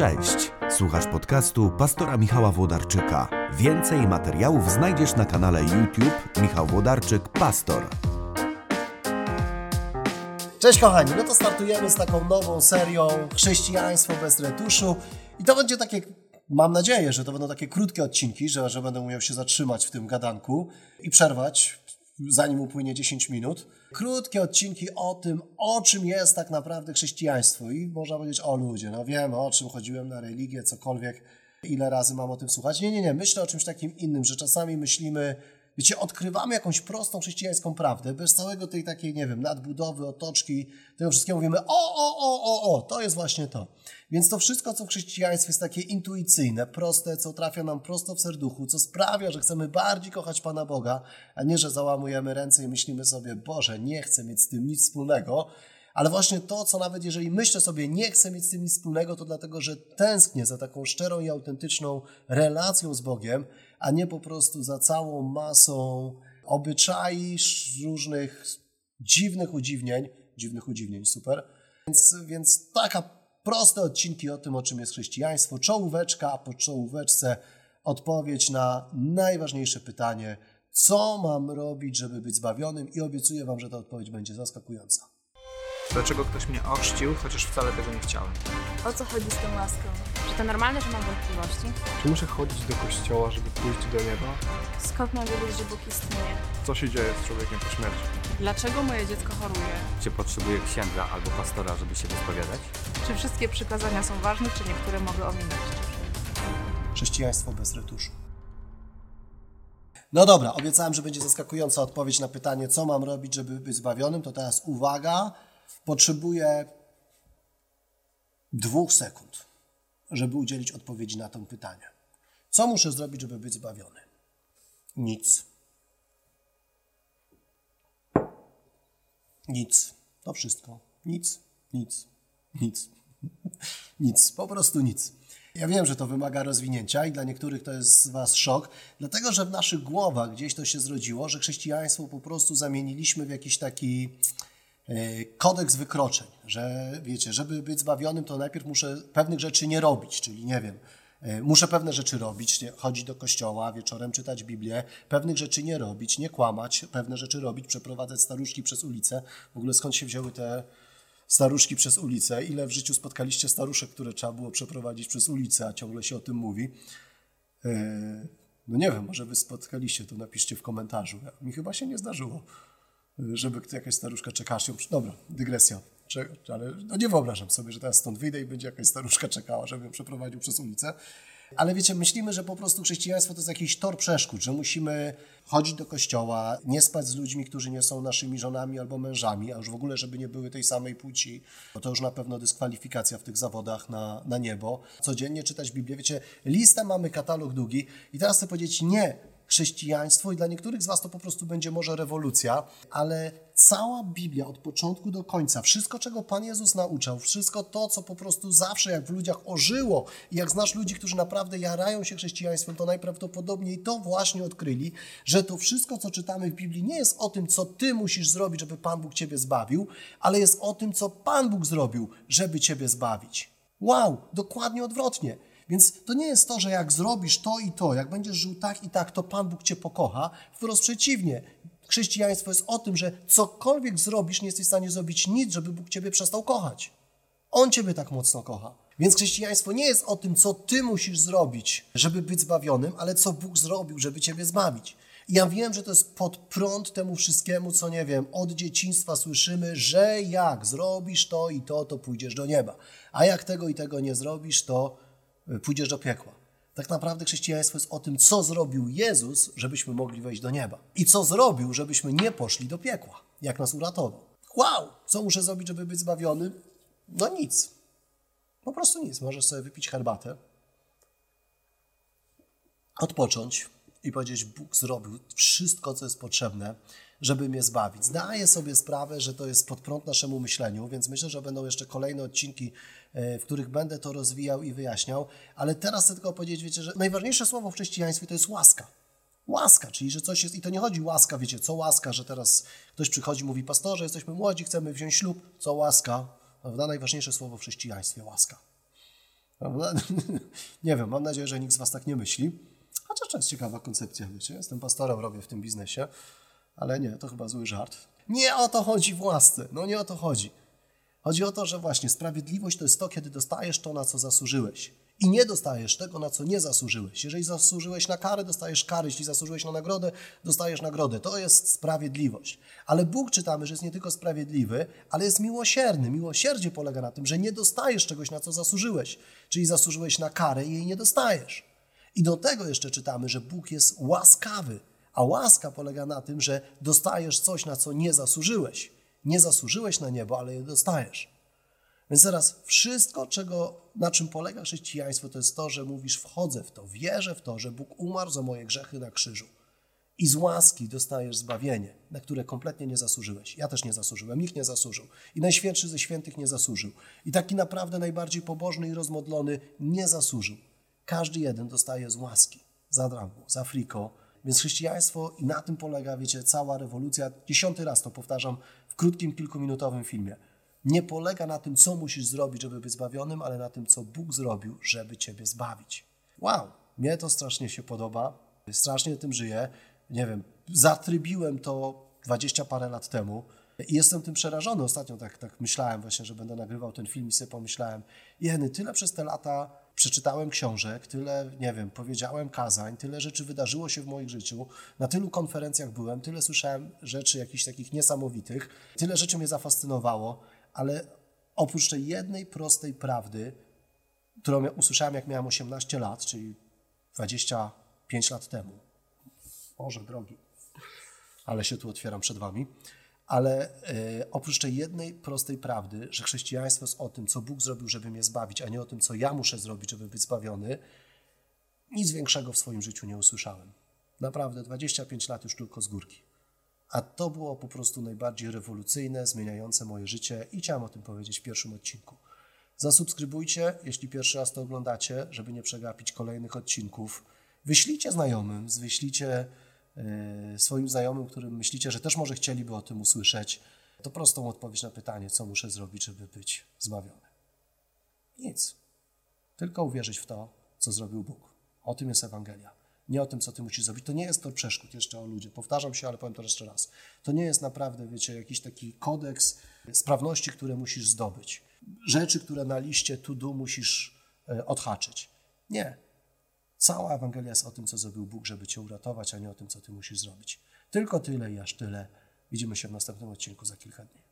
Cześć, słuchasz podcastu pastora Michała Włodarczyka. Więcej materiałów znajdziesz na kanale YouTube Michał Włodarczyk Pastor. Cześć kochani, no to startujemy z taką nową serią Chrześcijaństwo bez retuszu i to będzie takie, mam nadzieję, że to będą takie krótkie odcinki, że, że będę umiał się zatrzymać w tym gadanku i przerwać, zanim upłynie 10 minut. Krótkie odcinki o tym, o czym jest tak naprawdę chrześcijaństwo i można powiedzieć, o ludzie, no wiem o czym chodziłem na religię, cokolwiek, ile razy mam o tym słuchać. Nie, nie, nie, myślę o czymś takim innym, że czasami myślimy, Wiecie, odkrywamy jakąś prostą chrześcijańską prawdę, bez całego tej takiej, nie wiem, nadbudowy, otoczki, tego wszystkiego mówimy, o, o, o, o, o, to jest właśnie to. Więc to wszystko, co w chrześcijaństwie jest takie intuicyjne, proste, co trafia nam prosto w serduchu, co sprawia, że chcemy bardziej kochać Pana Boga, a nie, że załamujemy ręce i myślimy sobie, Boże, nie chcę mieć z tym nic wspólnego, ale właśnie to, co nawet jeżeli myślę sobie, nie chcę mieć z tym nic wspólnego, to dlatego, że tęsknię za taką szczerą i autentyczną relacją z Bogiem, a nie po prostu za całą masą obyczai, różnych dziwnych udziwnień, dziwnych udziwnień, super. Więc, więc taka proste odcinki o tym, o czym jest chrześcijaństwo, czołóweczka, a po czołóweczce odpowiedź na najważniejsze pytanie, co mam robić, żeby być zbawionym i obiecuję Wam, że ta odpowiedź będzie zaskakująca. Dlaczego ktoś mnie ochrzcił, chociaż wcale tego nie chciałem? O co chodzi z tą łaską? Czy to normalne, że mam wątpliwości? Czy muszę chodzić do kościoła, żeby pójść do nieba? Skąd mam wiedzieć, że Bóg istnieje? Co się dzieje z człowiekiem po śmierci? Dlaczego moje dziecko choruje? Czy potrzebuję księdza albo pastora, żeby się wyspowiadać? Czy wszystkie przykazania są ważne, czy niektóre mogę ominąć? Chrześcijaństwo bez retuszu. No dobra, obiecałem, że będzie zaskakująca odpowiedź na pytanie, co mam robić, żeby być zbawionym. To teraz uwaga, potrzebuję dwóch sekund, żeby udzielić odpowiedzi na to pytanie. Co muszę zrobić, żeby być zbawiony? Nic. Nic. To wszystko. Nic, nic, nic. nic. Po prostu nic. Ja wiem, że to wymaga rozwinięcia i dla niektórych to jest z Was szok, dlatego że w naszych głowach gdzieś to się zrodziło, że chrześcijaństwo po prostu zamieniliśmy w jakiś taki kodeks wykroczeń, że wiecie, żeby być zbawionym, to najpierw muszę pewnych rzeczy nie robić, czyli nie wiem, e, muszę pewne rzeczy robić, chodzić do kościoła, wieczorem czytać Biblię, pewnych rzeczy nie robić, nie kłamać, pewne rzeczy robić, przeprowadzać staruszki przez ulicę. W ogóle skąd się wzięły te staruszki przez ulicę. Ile w życiu spotkaliście staruszek, które trzeba było przeprowadzić przez ulicę, a ciągle się o tym mówi? E, no nie wiem, może wy spotkaliście, to napiszcie w komentarzu. Mi chyba się nie zdarzyło, e, żeby jakaś staruszka czekała. Dobra, dygresja. Ale no nie wyobrażam sobie, że teraz stąd wyjdę i będzie jakaś staruszka czekała, żeby ją przeprowadził przez ulicę. Ale wiecie, myślimy, że po prostu chrześcijaństwo to jest jakiś tor przeszkód, że musimy chodzić do kościoła, nie spać z ludźmi, którzy nie są naszymi żonami albo mężami, a już w ogóle, żeby nie były tej samej płci, bo to już na pewno dyskwalifikacja w tych zawodach na, na niebo. Codziennie czytać Biblię. Wiecie, listę mamy, katalog długi i teraz chcę powiedzieć nie, chrześcijaństwo i dla niektórych z Was to po prostu będzie może rewolucja, ale cała Biblia od początku do końca, wszystko czego Pan Jezus nauczał, wszystko to, co po prostu zawsze jak w ludziach ożyło i jak znasz ludzi, którzy naprawdę jarają się chrześcijaństwem, to najprawdopodobniej to właśnie odkryli, że to wszystko, co czytamy w Biblii nie jest o tym, co Ty musisz zrobić, żeby Pan Bóg Ciebie zbawił, ale jest o tym, co Pan Bóg zrobił, żeby Ciebie zbawić. Wow, dokładnie odwrotnie. Więc to nie jest to, że jak zrobisz to i to, jak będziesz żył tak i tak, to Pan Bóg cię pokocha. Wprost przeciwnie. Chrześcijaństwo jest o tym, że cokolwiek zrobisz, nie jesteś w stanie zrobić nic, żeby Bóg ciebie przestał kochać. On ciebie tak mocno kocha. Więc chrześcijaństwo nie jest o tym, co ty musisz zrobić, żeby być zbawionym, ale co Bóg zrobił, żeby ciebie zbawić. Ja wiem, że to jest pod prąd temu wszystkiemu, co nie wiem, od dzieciństwa słyszymy, że jak zrobisz to i to, to pójdziesz do nieba. A jak tego i tego nie zrobisz, to pójdziesz do piekła. Tak naprawdę chrześcijaństwo jest o tym, co zrobił Jezus, żebyśmy mogli wejść do nieba. I co zrobił, żebyśmy nie poszli do piekła. Jak nas uratował. Wow! Co muszę zrobić, żeby być zbawiony? No nic. Po prostu nic. Możesz sobie wypić herbatę, odpocząć i powiedzieć: Bóg zrobił wszystko, co jest potrzebne, żeby mnie zbawić. Zdaję sobie sprawę, że to jest pod prąd naszemu myśleniu, więc myślę, że będą jeszcze kolejne odcinki, e, w których będę to rozwijał i wyjaśniał, ale teraz chcę tylko powiedzieć, wiecie, że najważniejsze słowo w chrześcijaństwie to jest łaska. Łaska, czyli że coś jest, i to nie chodzi łaska, wiecie, co łaska, że teraz ktoś przychodzi, mówi, pastorze, jesteśmy młodzi, chcemy wziąć ślub, co łaska, prawda? Najważniejsze słowo w chrześcijaństwie, łaska. Prawda? Nie wiem, mam nadzieję, że nikt z Was tak nie myśli. Chociaż to jest ciekawa koncepcja, wiecie. Jestem pastorem, robię w tym biznesie, ale nie, to chyba zły żart. Nie o to chodzi w no nie o to chodzi. Chodzi o to, że właśnie sprawiedliwość to jest to, kiedy dostajesz to, na co zasłużyłeś. I nie dostajesz tego, na co nie zasłużyłeś. Jeżeli zasłużyłeś na karę, dostajesz karę. Jeśli zasłużyłeś na nagrodę, dostajesz nagrodę. To jest sprawiedliwość. Ale Bóg czytamy, że jest nie tylko sprawiedliwy, ale jest miłosierny. Miłosierdzie polega na tym, że nie dostajesz czegoś, na co zasłużyłeś. Czyli zasłużyłeś na karę i jej nie dostajesz. I do tego jeszcze czytamy, że Bóg jest łaskawy. A łaska polega na tym, że dostajesz coś, na co nie zasłużyłeś. Nie zasłużyłeś na niebo, ale je dostajesz. Więc teraz wszystko, czego, na czym polega chrześcijaństwo, to jest to, że mówisz, wchodzę w to, wierzę w to, że Bóg umarł za moje grzechy na krzyżu. I z łaski dostajesz zbawienie, na które kompletnie nie zasłużyłeś. Ja też nie zasłużyłem, nikt nie zasłużył. I Najświętszy ze świętych nie zasłużył. I taki naprawdę najbardziej pobożny i rozmodlony nie zasłużył. Każdy jeden dostaje z łaski, za darmo, za friko. Więc chrześcijaństwo i na tym polega, wiecie, cała rewolucja. Dziesiąty raz to powtarzam w krótkim, kilkuminutowym filmie nie polega na tym, co musisz zrobić, żeby być zbawionym, ale na tym, co Bóg zrobił, żeby ciebie zbawić. Wow, mnie to strasznie się podoba, strasznie tym żyję. Nie wiem, zatrybiłem to dwadzieścia parę lat temu i jestem tym przerażony. Ostatnio tak, tak myślałem właśnie, że będę nagrywał ten film i sobie pomyślałem, jeny, tyle przez te lata przeczytałem książek, tyle, nie wiem, powiedziałem kazań, tyle rzeczy wydarzyło się w moim życiu, na tylu konferencjach byłem, tyle słyszałem rzeczy jakichś takich niesamowitych, tyle rzeczy mnie zafascynowało, ale oprócz tej jednej prostej prawdy, którą usłyszałem, jak miałem 18 lat, czyli 25 lat temu. Boże drogi, ale się tu otwieram przed Wami. Ale e, oprócz tej jednej prostej prawdy, że chrześcijaństwo jest o tym, co Bóg zrobił, żeby mnie zbawić, a nie o tym, co ja muszę zrobić, żeby być zbawiony, nic większego w swoim życiu nie usłyszałem. Naprawdę, 25 lat już tylko z górki. A to było po prostu najbardziej rewolucyjne, zmieniające moje życie i chciałem o tym powiedzieć w pierwszym odcinku. Zasubskrybujcie, jeśli pierwszy raz to oglądacie, żeby nie przegapić kolejnych odcinków. Wyślijcie znajomym, wyślijcie swoim znajomym, którym myślicie, że też może chcieliby o tym usłyszeć. To prostą odpowiedź na pytanie, co muszę zrobić, żeby być zbawiony. Nic. Tylko uwierzyć w to, co zrobił Bóg. O tym jest Ewangelia nie o tym, co ty musisz zrobić. To nie jest to przeszkód jeszcze o ludzie. Powtarzam się, ale powiem to jeszcze raz. To nie jest naprawdę, wiecie, jakiś taki kodeks sprawności, które musisz zdobyć. Rzeczy, które na liście to do musisz e, odhaczyć. Nie. Cała Ewangelia jest o tym, co zrobił Bóg, żeby cię uratować, a nie o tym, co ty musisz zrobić. Tylko tyle i aż tyle. Widzimy się w następnym odcinku za kilka dni.